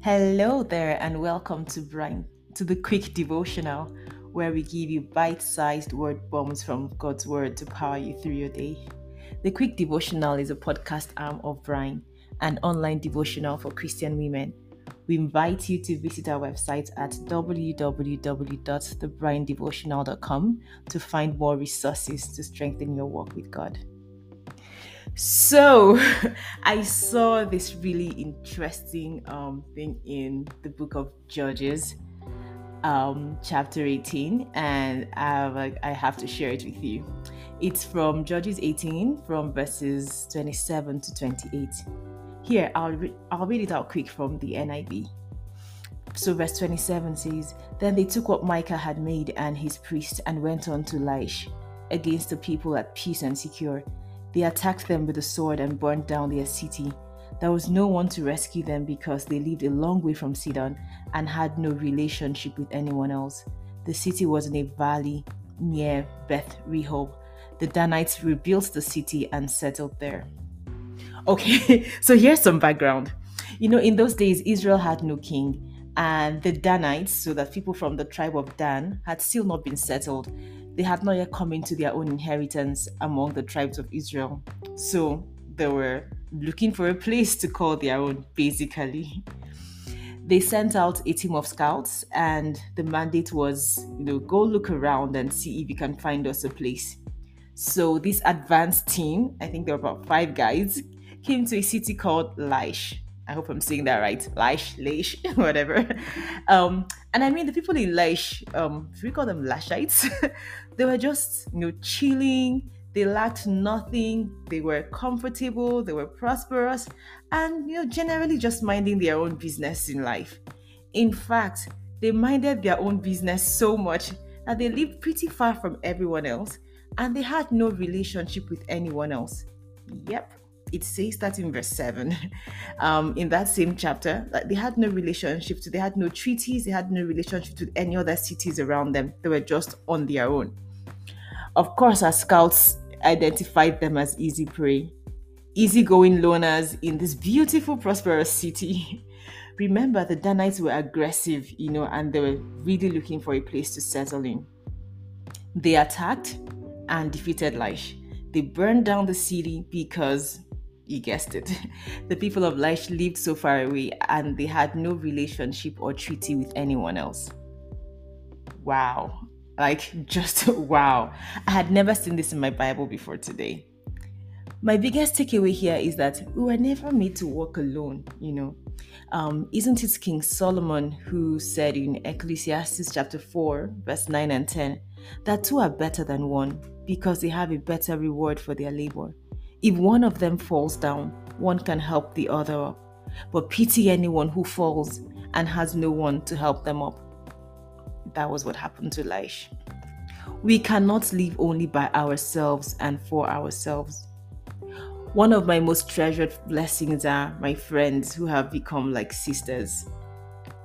Hello there, and welcome to Brine to the quick devotional where we give you bite-sized word bombs from God's word to power you through your day. The quick devotional is a podcast arm of Brine, an online devotional for Christian women. We invite you to visit our website at www.thebrinedevotional.com to find more resources to strengthen your walk with God. So, I saw this really interesting um, thing in the book of Judges, um, chapter 18, and I, I have to share it with you. It's from Judges 18, from verses 27 to 28. Here, I'll, re- I'll read it out quick from the NIV. So, verse 27 says, Then they took what Micah had made and his priest and went on to Laish against the people at peace and secure they attacked them with a sword and burned down their city. There was no one to rescue them because they lived a long way from Sidon and had no relationship with anyone else. The city was in a valley near Beth Rehob. The Danites rebuilt the city and settled there. Okay, so here's some background. You know, in those days, Israel had no king, and the Danites, so that people from the tribe of Dan, had still not been settled they had not yet come into their own inheritance among the tribes of Israel. So they were looking for a place to call their own, basically. They sent out a team of scouts, and the mandate was, you know, go look around and see if you can find us a place. So this advanced team, I think there were about five guys, came to a city called Laish. I hope I'm saying that right. Laish, Laish, whatever. Um, and I mean, the people in Laish, um, we call them Lashites, they were just, you know, chilling. They lacked nothing. They were comfortable. They were prosperous, and you know, generally just minding their own business in life. In fact, they minded their own business so much that they lived pretty far from everyone else, and they had no relationship with anyone else. Yep, it says that in verse 7 um, in that same chapter that they had no relationship to they had no treaties they had no relationship to any other cities around them. They were just on their own. Of course our scouts identified them as easy prey easygoing loners in this beautiful prosperous city. Remember the danites were aggressive you know and they were really looking for a place to settle in. They attacked and defeated Laish. They burned down the city because you guessed it. The people of Laish lived so far away and they had no relationship or treaty with anyone else. Wow. Like, just wow. I had never seen this in my Bible before today. My biggest takeaway here is that we were never made to walk alone, you know. Um, isn't it King Solomon who said in Ecclesiastes chapter 4, verse 9 and 10, that two are better than one because they have a better reward for their labor? If one of them falls down, one can help the other up. But pity anyone who falls and has no one to help them up. That was what happened to Laish. We cannot live only by ourselves and for ourselves. One of my most treasured blessings are my friends who have become like sisters.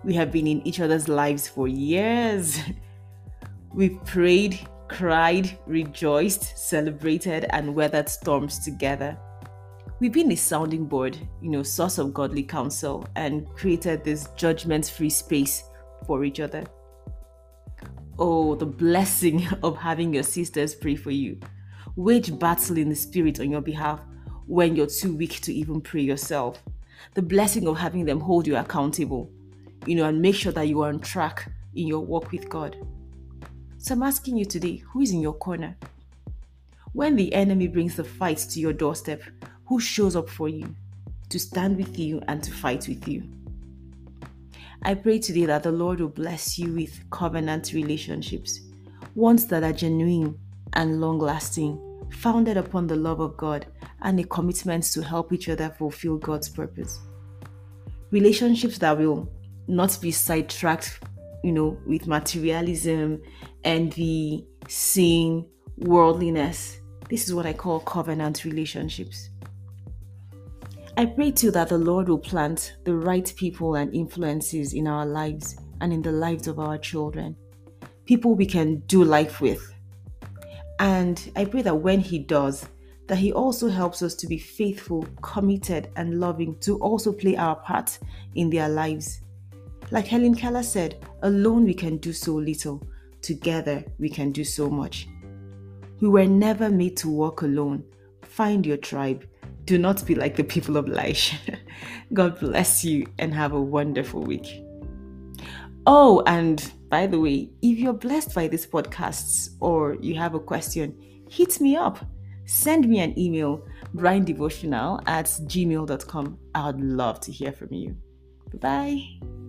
We have been in each other's lives for years. We've prayed, cried, rejoiced, celebrated, and weathered storms together. We've been a sounding board, you know, source of godly counsel, and created this judgment free space for each other. Oh, the blessing of having your sisters pray for you. Wage battle in the spirit on your behalf when you're too weak to even pray yourself. The blessing of having them hold you accountable, you know, and make sure that you are on track in your walk with God. So I'm asking you today who is in your corner? When the enemy brings the fight to your doorstep, who shows up for you to stand with you and to fight with you? I pray today that the Lord will bless you with covenant relationships, ones that are genuine and long lasting, founded upon the love of God and a commitment to help each other fulfill God's purpose. Relationships that will not be sidetracked you know, with materialism, envy, sin, worldliness. This is what I call covenant relationships. I pray too that the Lord will plant the right people and influences in our lives and in the lives of our children, people we can do life with. And I pray that when He does, that He also helps us to be faithful, committed, and loving to also play our part in their lives Like Helen Keller said, alone we can do so little, together we can do so much. We were never made to walk alone. Find your tribe. Do not be like the people of Laish. God bless you and have a wonderful week. Oh, and by the way, if you're blessed by these podcasts or you have a question, hit me up. Send me an email, brinedevotional at gmail.com. I would love to hear from you. Bye bye.